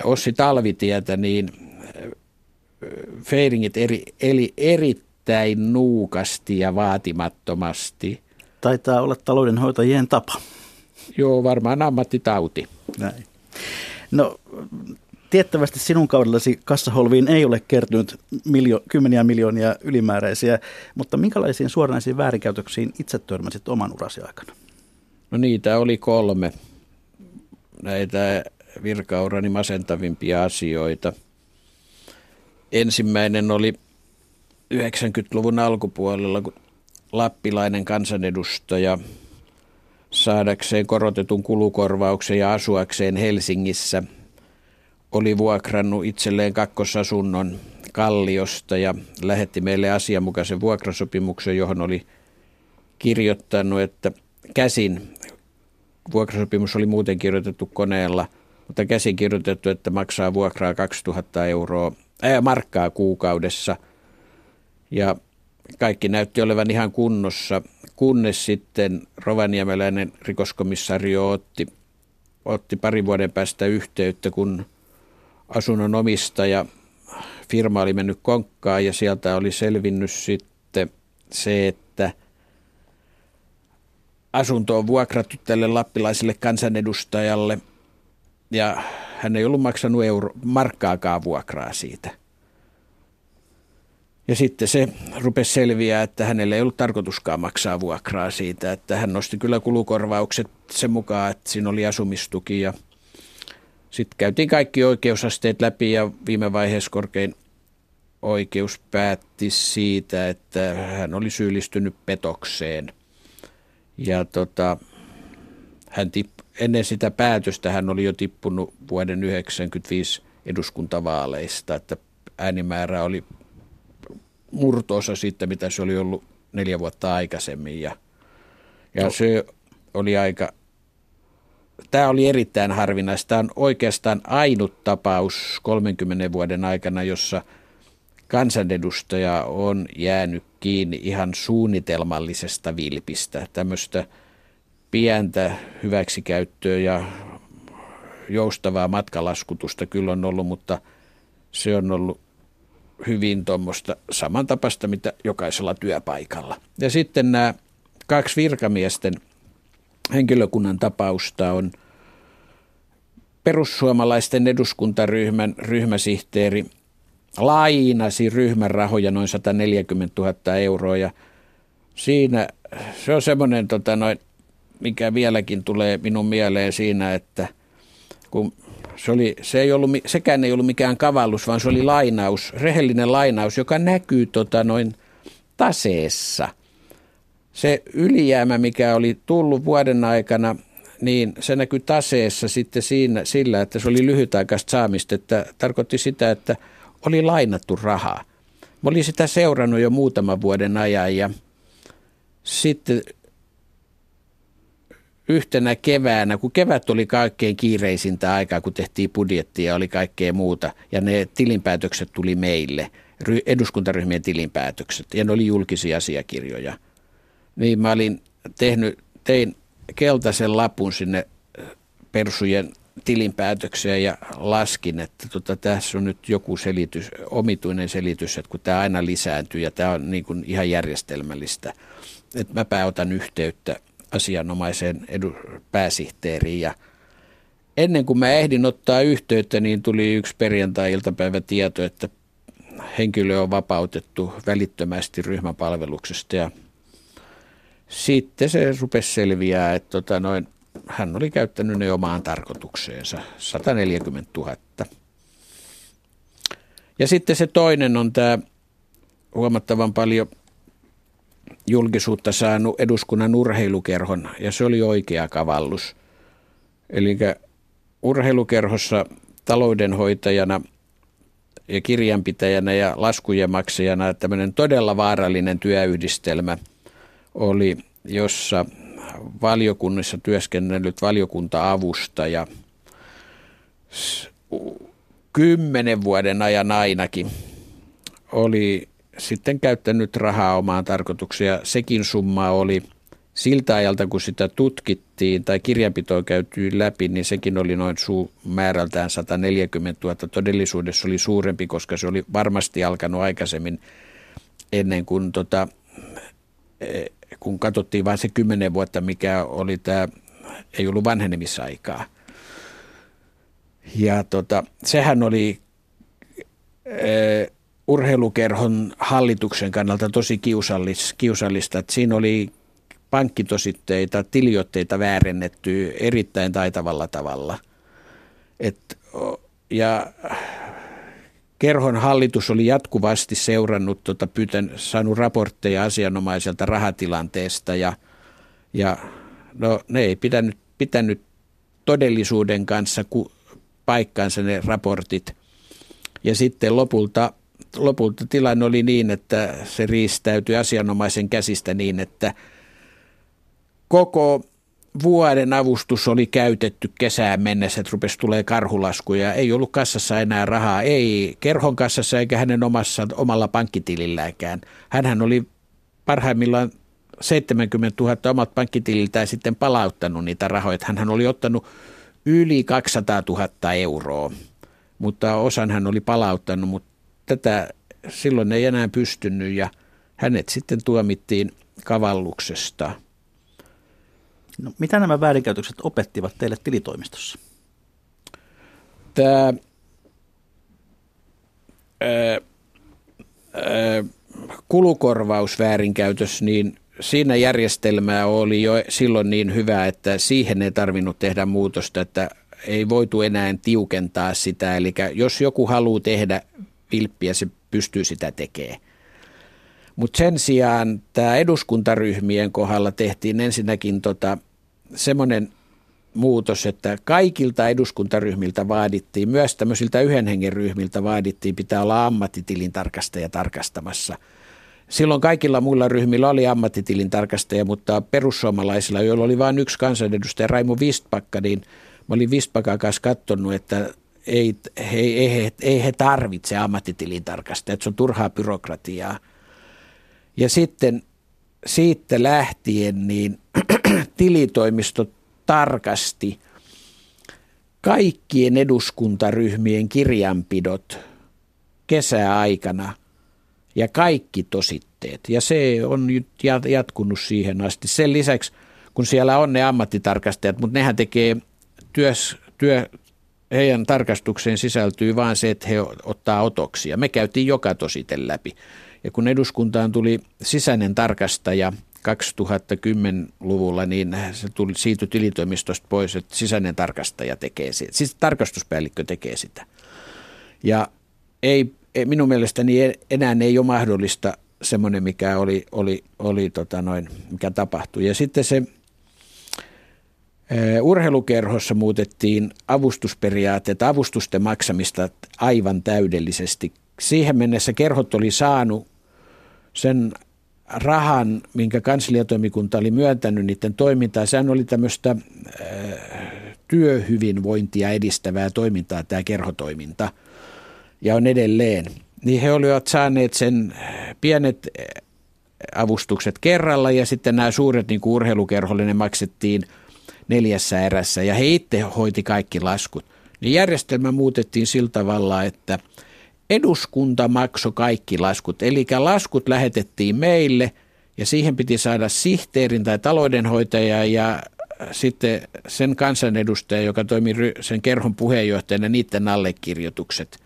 Ossi Talvitietä, niin Feiringit eri, eli erittäin nuukasti ja vaatimattomasti. Taitaa olla taloudenhoitajien tapa. Joo, varmaan ammattitauti. Näin. No Tiettävästi sinun kaudellasi kassaholviin ei ole kertynyt miljo- kymmeniä miljoonia ylimääräisiä, mutta minkälaisiin suoranaisiin väärinkäytöksiin itse törmäsit oman urasi aikana? No niitä oli kolme. Näitä virkaurani masentavimpia asioita. Ensimmäinen oli 90-luvun alkupuolella, kun lappilainen kansanedustaja saadakseen korotetun kulukorvauksen ja asuakseen Helsingissä – oli vuokrannut itselleen kakkosasunnon Kalliosta ja lähetti meille asianmukaisen vuokrasopimuksen, johon oli kirjoittanut, että käsin, vuokrasopimus oli muuten kirjoitettu koneella, mutta käsin kirjoitettu, että maksaa vuokraa 2000 euroa, ää, markkaa kuukaudessa. Ja kaikki näytti olevan ihan kunnossa, kunnes sitten rovaniemeläinen rikoskomissario otti, otti parin vuoden päästä yhteyttä, kun asunnon omistaja, firma oli mennyt konkkaan ja sieltä oli selvinnyt sitten se, että asunto on vuokrattu tälle lappilaiselle kansanedustajalle ja hän ei ollut maksanut euro, markkaakaan vuokraa siitä. Ja sitten se rupesi selviää, että hänelle ei ollut tarkoituskaan maksaa vuokraa siitä, että hän nosti kyllä kulukorvaukset sen mukaan, että siinä oli asumistuki ja sitten käytiin kaikki oikeusasteet läpi ja viime vaiheessa korkein oikeus päätti siitä, että hän oli syyllistynyt petokseen. Ja tota, hän tipp, ennen sitä päätöstä hän oli jo tippunut vuoden 1995 eduskuntavaaleista, että äänimäärä oli murtoosa siitä, mitä se oli ollut neljä vuotta aikaisemmin. Ja, ja no. se oli aika, tämä oli erittäin harvinaista. Tämä on oikeastaan ainut tapaus 30 vuoden aikana, jossa kansanedustaja on jäänyt kiinni ihan suunnitelmallisesta vilpistä. Tämmöistä pientä hyväksikäyttöä ja joustavaa matkalaskutusta kyllä on ollut, mutta se on ollut hyvin tuommoista samantapasta, mitä jokaisella työpaikalla. Ja sitten nämä kaksi virkamiesten henkilökunnan tapausta on perussuomalaisten eduskuntaryhmän ryhmäsihteeri lainasi ryhmän rahoja noin 140 000 euroa ja siinä se on semmoinen, tota, noin, mikä vieläkin tulee minun mieleen siinä, että kun se, oli, se ei ollut, sekään ei ollut mikään kavallus, vaan se oli lainaus, rehellinen lainaus, joka näkyy tota, noin taseessa. Se ylijäämä, mikä oli tullut vuoden aikana, niin se näkyy taseessa sitten siinä, sillä, että se oli lyhytaikaista saamista, että tarkoitti sitä, että oli lainattu rahaa. Mä olin sitä seurannut jo muutaman vuoden ajan ja sitten yhtenä keväänä, kun kevät oli kaikkein kiireisintä aikaa, kun tehtiin budjettia ja oli kaikkea muuta, ja ne tilinpäätökset tuli meille, eduskuntaryhmien tilinpäätökset, ja ne oli julkisia asiakirjoja. Niin mä olin tehnyt, tein keltaisen lapun sinne persujen tilinpäätöksiä ja laskin, että tota, tässä on nyt joku selitys, omituinen selitys, että kun tämä aina lisääntyy ja tämä on niin kuin ihan järjestelmällistä, että mä otan yhteyttä asianomaiseen edu, pääsihteeriin ja ennen kuin mä ehdin ottaa yhteyttä, niin tuli yksi perjantai-iltapäivä tieto, että henkilö on vapautettu välittömästi ryhmäpalveluksesta ja sitten se rupesi selviää, että tota noin, hän oli käyttänyt ne omaan tarkoitukseensa, 140 000. Ja sitten se toinen on tämä huomattavan paljon julkisuutta saanut eduskunnan urheilukerhon, ja se oli oikea kavallus. Eli urheilukerhossa taloudenhoitajana ja kirjanpitäjänä ja laskujen maksajana tämmöinen todella vaarallinen työyhdistelmä oli, jossa valiokunnissa työskennellyt valiokunta-avustaja kymmenen vuoden ajan ainakin oli sitten käyttänyt rahaa omaan tarkoitukseen. Sekin summa oli siltä ajalta, kun sitä tutkittiin tai kirjanpitoa käytiin läpi, niin sekin oli noin suu määrältään 140 000. Todellisuudessa oli suurempi, koska se oli varmasti alkanut aikaisemmin ennen kuin tota, e, kun katsottiin vain se kymmenen vuotta, mikä oli tämä, ei ollut vanhenemisaikaa. Ja tota, sehän oli e, urheilukerhon hallituksen kannalta tosi kiusallis, kiusallista, että siinä oli pankkitositteita, tiliotteita väärennetty erittäin taitavalla tavalla. Et, ja kerhon hallitus oli jatkuvasti seurannut, tota, pyytän, saanut raportteja asianomaiselta rahatilanteesta ja, ja no, ne ei pitänyt, pitänyt todellisuuden kanssa ku, paikkaansa ne raportit. Ja sitten lopulta lopulta tilanne oli niin, että se riistäytyi asianomaisen käsistä niin, että koko vuoden avustus oli käytetty kesään mennessä, että rupesi tulee karhulaskuja. Ei ollut kassassa enää rahaa, ei kerhon kassassa eikä hänen omassa, omalla pankkitililläänkään. Hänhän oli parhaimmillaan 70 000 omat pankkitililtään sitten palauttanut niitä rahoja. Hän oli ottanut yli 200 000 euroa, mutta osan hän oli palauttanut, mutta tätä silloin ei enää pystynyt ja hänet sitten tuomittiin kavalluksesta. No, mitä nämä väärinkäytökset opettivat teille tilitoimistossa? tämä ää, ää, kulukorvausväärinkäytös, niin siinä järjestelmää oli jo silloin niin hyvä, että siihen ei tarvinnut tehdä muutosta, että ei voitu enää tiukentaa sitä. Eli jos joku haluaa tehdä vilppiä, se pystyy sitä tekemään. Mutta sen sijaan tämä eduskuntaryhmien kohdalla tehtiin ensinnäkin tota, semmoinen muutos, että kaikilta eduskuntaryhmiltä vaadittiin, myös tämmöisiltä yhden hengen ryhmiltä vaadittiin, pitää olla ammattitilintarkastaja tarkastamassa. Silloin kaikilla muilla ryhmillä oli ammattitilintarkastaja, mutta perussuomalaisilla, joilla oli vain yksi kansanedustaja, Raimo Vistpakka, niin mä olin Vistpakan kanssa katsonut, että ei, he, ei, he, ei he tarvitse ammattitilintarkastajaa, että se on turhaa byrokratiaa. Ja sitten siitä lähtien niin tilitoimisto tarkasti kaikkien eduskuntaryhmien kirjanpidot kesäaikana ja kaikki tositteet. Ja se on nyt jatkunut siihen asti. Sen lisäksi, kun siellä on ne ammattitarkastajat, mutta nehän tekee työs, työ, heidän tarkastukseen sisältyy vain se, että he ottaa otoksia. Me käytiin joka tosite läpi. Ja kun eduskuntaan tuli sisäinen tarkastaja 2010-luvulla, niin se tuli, siitä tilitoimistosta pois, että sisäinen tarkastaja tekee sitä. Siis tarkastuspäällikkö tekee sitä. Ja ei, minun mielestäni enää ei ole mahdollista semmoinen, mikä oli, oli, oli tota noin, mikä tapahtui. Ja sitten se Urheilukerhossa muutettiin avustusperiaatteet, avustusten maksamista aivan täydellisesti. Siihen mennessä kerhot oli saanut sen rahan, minkä kansliatoimikunta oli myöntänyt niiden toimintaa. Sehän oli tämmöistä työhyvinvointia edistävää toimintaa, tämä kerhotoiminta, ja on edelleen. Niin he olivat saaneet sen pienet avustukset kerralla, ja sitten nämä suuret niin urheilukerholle, ne maksettiin – neljässä erässä ja he itse hoiti kaikki laskut. Niin järjestelmä muutettiin sillä tavalla, että eduskunta maksoi kaikki laskut. Eli laskut lähetettiin meille ja siihen piti saada sihteerin tai taloudenhoitaja ja sitten sen kansanedustaja, joka toimi sen kerhon puheenjohtajana, niiden allekirjoitukset,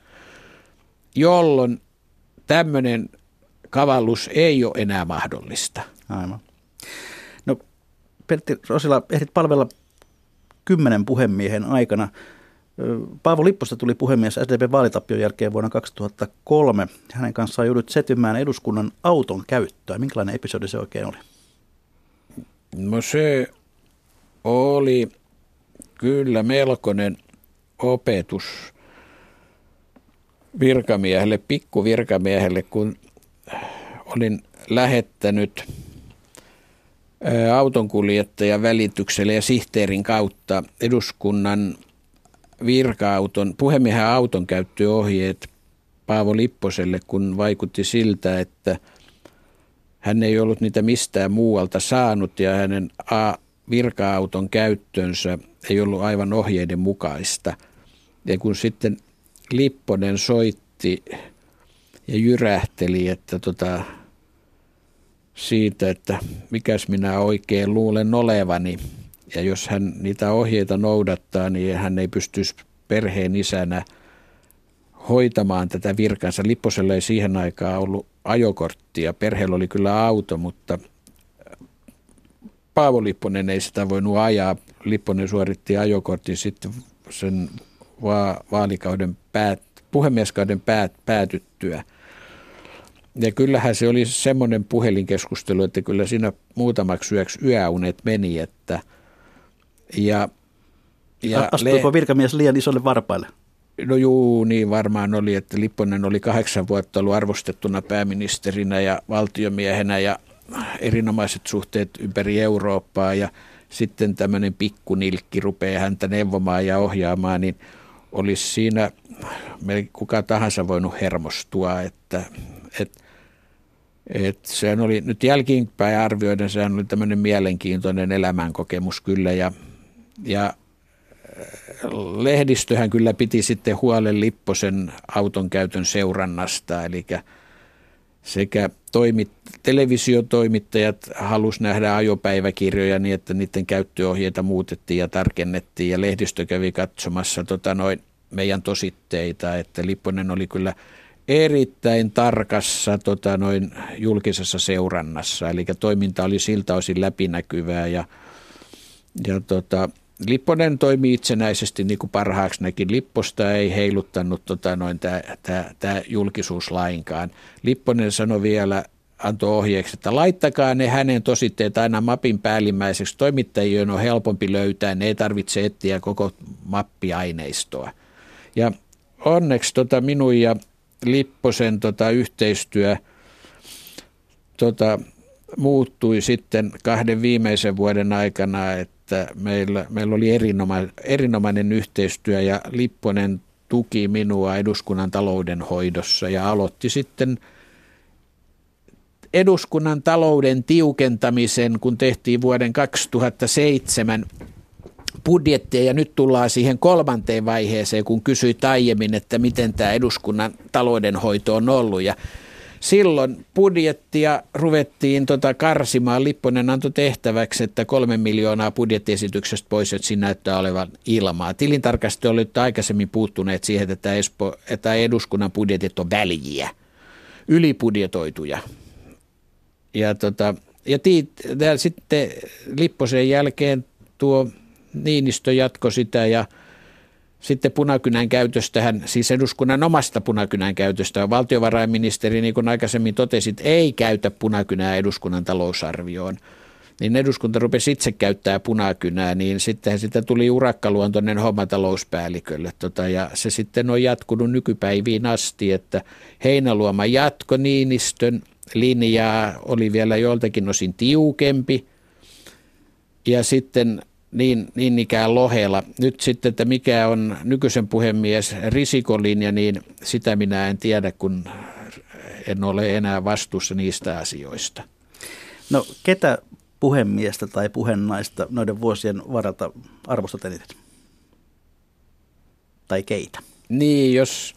jolloin tämmöinen kavallus ei ole enää mahdollista. Aivan. Pertti Rosila, ehdit palvella kymmenen puhemiehen aikana. Paavo Lipposta tuli puhemies SDP vaalitappion jälkeen vuonna 2003. Hänen kanssaan joudut setymään eduskunnan auton käyttöä. Minkälainen episodi se oikein oli? No se oli kyllä melkoinen opetus virkamiehelle, pikkuvirkamiehelle, kun olin lähettänyt – autonkuljettajan välityksellä ja sihteerin kautta eduskunnan virka-auton, puhemiehen auton käyttöohjeet Paavo Lipposelle, kun vaikutti siltä, että hän ei ollut niitä mistään muualta saanut ja hänen A, virka-auton käyttönsä ei ollut aivan ohjeiden mukaista. Ja kun sitten Lipponen soitti ja jyrähteli, että tota, siitä, että mikäs minä oikein luulen olevani. Ja jos hän niitä ohjeita noudattaa, niin hän ei pystyisi perheen isänä hoitamaan tätä virkansa. Lipposella ei siihen aikaan ollut ajokorttia. Perheellä oli kyllä auto, mutta Paavo Lipponen ei sitä voinut ajaa. Lipponen suoritti ajokortin sitten sen va- vaalikauden päät, puhemieskauden päät, päätyttyä – ja kyllähän se oli semmoinen puhelinkeskustelu, että kyllä siinä muutamaksi yöksi yöunet meni. Että, ja, ja Astuiko le- virkamies liian isolle varpaille? No juu, niin varmaan oli, että Lipponen oli kahdeksan vuotta ollut arvostettuna pääministerinä ja valtiomiehenä ja erinomaiset suhteet ympäri Eurooppaa ja sitten tämmöinen pikkunilkki rupeaa häntä neuvomaan ja ohjaamaan, niin olisi siinä kuka tahansa voinut hermostua, että, että et sehän oli nyt jälkiinpäin arvioiden, sehän oli tämmöinen mielenkiintoinen elämänkokemus kyllä ja, ja äh, lehdistöhän kyllä piti sitten huolen Lipposen auton käytön seurannasta, eli sekä toimit, televisiotoimittajat halus nähdä ajopäiväkirjoja niin, että niiden käyttöohjeita muutettiin ja tarkennettiin ja lehdistö kävi katsomassa tota noin meidän tositteita, että Lipponen oli kyllä erittäin tarkassa tota, noin julkisessa seurannassa, eli toiminta oli siltä osin läpinäkyvää ja, ja tota, Lipponen toimi itsenäisesti niin kuin parhaaksi näki. Lipposta ei heiluttanut tota, noin tämä julkisuus lainkaan. Lipponen sanoi vielä, antoi ohjeeksi, että laittakaa ne hänen tositteet aina mapin päällimmäiseksi. Toimittajien on helpompi löytää, ne ei tarvitse etsiä koko mappiaineistoa. Ja onneksi tota minun ja Lipposen tota yhteistyö tota, muuttui sitten kahden viimeisen vuoden aikana, että meillä, meillä oli erinomainen, erinomainen yhteistyö ja Lipponen tuki minua eduskunnan taloudenhoidossa ja aloitti sitten eduskunnan talouden tiukentamisen, kun tehtiin vuoden 2007 budjettia ja nyt tullaan siihen kolmanteen vaiheeseen, kun kysyi aiemmin, että miten tämä eduskunnan taloudenhoito on ollut ja silloin budjettia ruvettiin tota karsimaan. Lipponen antoi tehtäväksi, että kolme miljoonaa budjettiesityksestä pois, että siinä näyttää olevan ilmaa. Tilintarkastajat olivat aikaisemmin puuttuneet siihen, että, Espo, että eduskunnan budjetit on väljiä, ylibudjetoituja. Ja, tota, ja, tii, ja sitten Lipposen jälkeen tuo Niinistö jatko sitä ja sitten punakynän käytöstähän, siis eduskunnan omasta punakynän käytöstä, valtiovarainministeri, niin kuin aikaisemmin totesit, ei käytä punakynää eduskunnan talousarvioon. Niin eduskunta rupesi itse käyttää punakynää, niin sitten sitä tuli urakkaluontoinen homma talouspäällikölle. Tota, ja se sitten on jatkunut nykypäiviin asti, että Heinäluoma jatko Niinistön linjaa, oli vielä joltakin osin tiukempi. Ja sitten niin, niin ikään Lohela. Nyt sitten, että mikä on nykyisen puhemies risikolinja, niin sitä minä en tiedä, kun en ole enää vastuussa niistä asioista. No ketä puhemiestä tai puhenaista noiden vuosien varalta arvostat eniten? Tai keitä? Niin, jos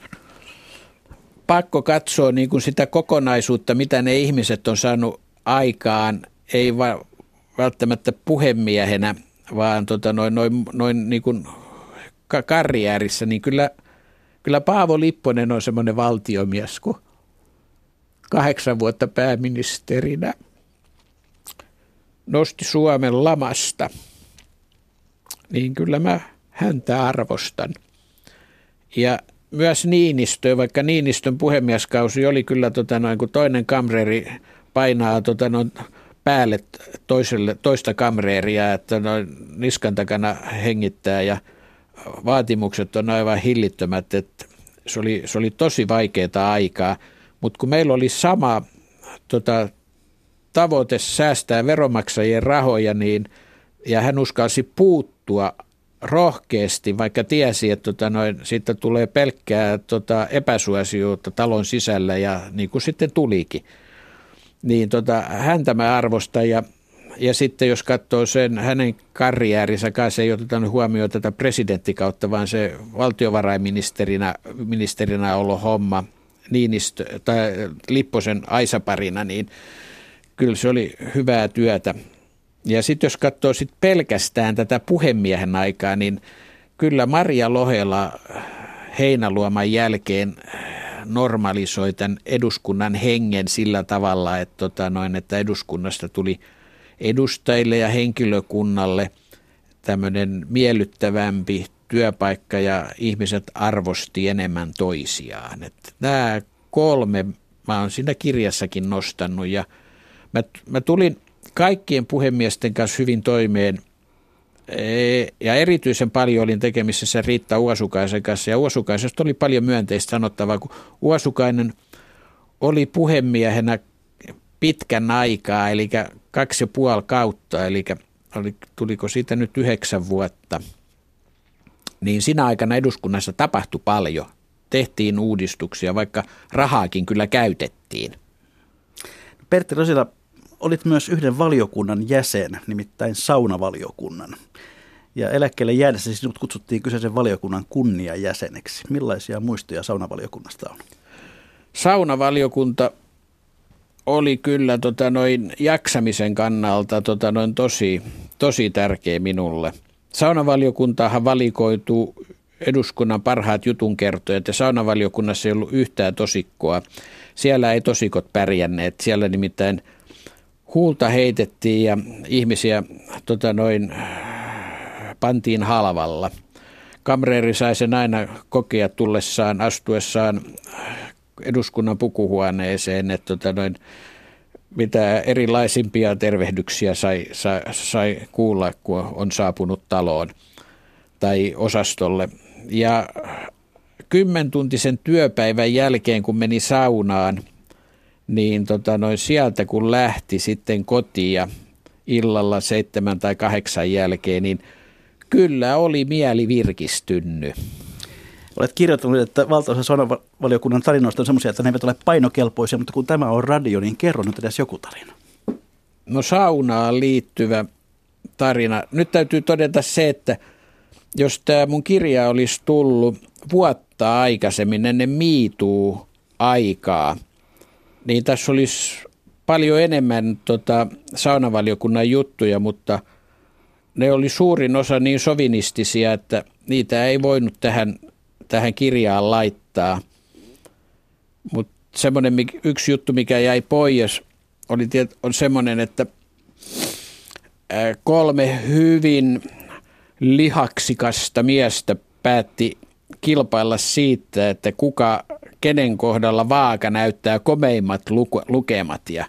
pakko katsoa niin kuin sitä kokonaisuutta, mitä ne ihmiset on saanut aikaan, ei va- välttämättä puhemiehenä – vaan tota, noin, noin, noin niin kuin karjäärissä, niin kyllä, kyllä Paavo Lipponen on semmoinen valtiomies, kun kahdeksan vuotta pääministerinä nosti Suomen lamasta, niin kyllä mä häntä arvostan. Ja myös Niinistö, vaikka Niinistön puhemieskausi oli kyllä tota noin, kun toinen kamreri painaa tota noin, päälle toiselle, toista kamreeria, että noin niskan takana hengittää ja vaatimukset on aivan hillittömät, että se oli, se oli tosi vaikeaa aikaa, mutta kun meillä oli sama tota, tavoite säästää veromaksajien rahoja, niin, ja hän uskalsi puuttua rohkeasti, vaikka tiesi, että tota, noin, siitä tulee pelkkää tota, epäsuosioita talon sisällä ja niin kuin sitten tulikin – niin tota, häntä mä arvostan ja, ja sitten jos katsoo sen hänen karjäärinsä kanssa, ei oteta huomioon tätä presidenttikautta, vaan se valtiovarainministerinä ministerinä ollut homma Niinistö, tai Lipposen Aisaparina, niin kyllä se oli hyvää työtä. Ja sitten jos katsoo sit pelkästään tätä puhemiehen aikaa, niin kyllä Maria Lohela Heinäluoman jälkeen normalisoi tämän eduskunnan hengen sillä tavalla, että, tota noin, että eduskunnasta tuli edustajille ja henkilökunnalle tämmöinen miellyttävämpi työpaikka ja ihmiset arvosti enemmän toisiaan. Että nämä kolme mä oon siinä kirjassakin nostanut ja mä, mä tulin kaikkien puhemiesten kanssa hyvin toimeen – ja erityisen paljon olin tekemisissä Riitta Uosukaisen kanssa ja Uosukaisesta oli paljon myönteistä sanottavaa, kun Uosukainen oli puhemiehenä pitkän aikaa, eli kaksi ja puoli kautta, eli oli, tuliko siitä nyt yhdeksän vuotta, niin siinä aikana eduskunnassa tapahtui paljon. Tehtiin uudistuksia, vaikka rahaakin kyllä käytettiin. Pertti Rosila, olit myös yhden valiokunnan jäsen, nimittäin saunavaliokunnan. Ja eläkkeelle jäädessä sinut kutsuttiin kyseisen valiokunnan kunniajäseneksi. Millaisia muistoja saunavaliokunnasta on? Saunavaliokunta oli kyllä tota noin jaksamisen kannalta tota noin tosi, tosi tärkeä minulle. Saunavaliokuntahan valikoituu eduskunnan parhaat jutunkertojat ja saunavaliokunnassa ei ollut yhtään tosikkoa. Siellä ei tosikot pärjänneet. Siellä nimittäin huulta heitettiin ja ihmisiä tota noin, pantiin halvalla. Kamreeri sai sen aina kokea tullessaan, astuessaan eduskunnan pukuhuoneeseen, että tota noin, mitä erilaisimpia tervehdyksiä sai, sai, sai kuulla, kun on saapunut taloon tai osastolle. Ja kymmentuntisen työpäivän jälkeen, kun meni saunaan, niin tota noin sieltä kun lähti sitten kotiin illalla seitsemän tai kahdeksan jälkeen, niin kyllä oli mieli virkistynnyt. Olet kirjoittanut, että valtaosa sonavaliokunnan tarinoista on sellaisia, että ne eivät ole painokelpoisia, mutta kun tämä on radio, niin kerro nyt edes joku tarina. No saunaan liittyvä tarina. Nyt täytyy todeta se, että jos tämä mun kirja olisi tullut vuotta aikaisemmin ennen miituu aikaa, niin tässä olisi paljon enemmän tota, saunavaliokunnan juttuja, mutta ne oli suurin osa niin sovinistisia, että niitä ei voinut tähän tähän kirjaan laittaa. Mutta semmoinen yksi juttu, mikä jäi pois, oli, on semmoinen, että kolme hyvin lihaksikasta miestä päätti kilpailla siitä, että kuka, kenen kohdalla vaaka näyttää komeimmat lukemat. Ja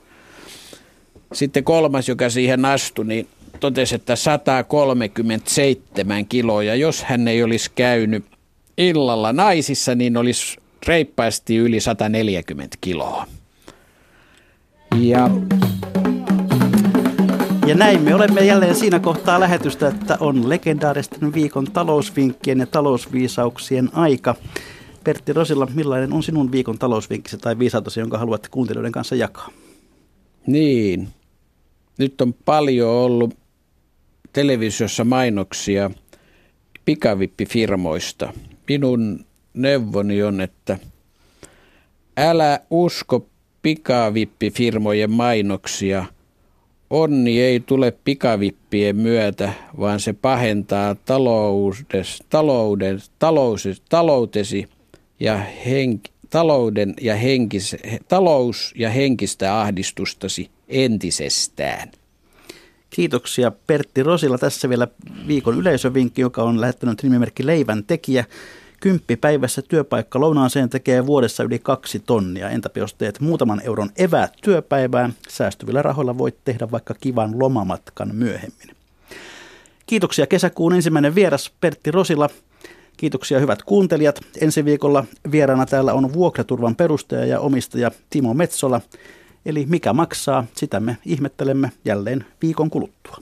sitten kolmas, joka siihen astui, niin totesi, että 137 kiloa. Jos hän ei olisi käynyt illalla naisissa, niin olisi reippaasti yli 140 kiloa. Ja, ja näin me olemme jälleen siinä kohtaa lähetystä, että on legendaaristen viikon talousvinkkien ja talousviisauksien aika. Pertti Rosilla, millainen on sinun viikon talousvinkkisi tai viisautasi, jonka haluat kuuntelijoiden kanssa jakaa? Niin, nyt on paljon ollut televisiossa mainoksia pikavippifirmoista – minun neuvoni on, että älä usko pikavippifirmojen mainoksia. Onni ei tule pikavippien myötä, vaan se pahentaa taloudes, talouden, talous, taloutesi ja henk, talouden ja henkis, talous- ja henkistä ahdistustasi entisestään. Kiitoksia Pertti Rosilla. Tässä vielä viikon yleisövinkki, joka on lähettänyt nimimerkki Leivän tekijä. Kymppi päivässä työpaikka lounaaseen tekee vuodessa yli kaksi tonnia. Entäpä jos teet muutaman euron eväät työpäivään, säästyvillä rahoilla voit tehdä vaikka kivan lomamatkan myöhemmin. Kiitoksia kesäkuun ensimmäinen vieras Pertti Rosila. Kiitoksia hyvät kuuntelijat. Ensi viikolla vieraana täällä on vuokraturvan perustaja ja omistaja Timo Metsola. Eli mikä maksaa, sitä me ihmettelemme jälleen viikon kuluttua.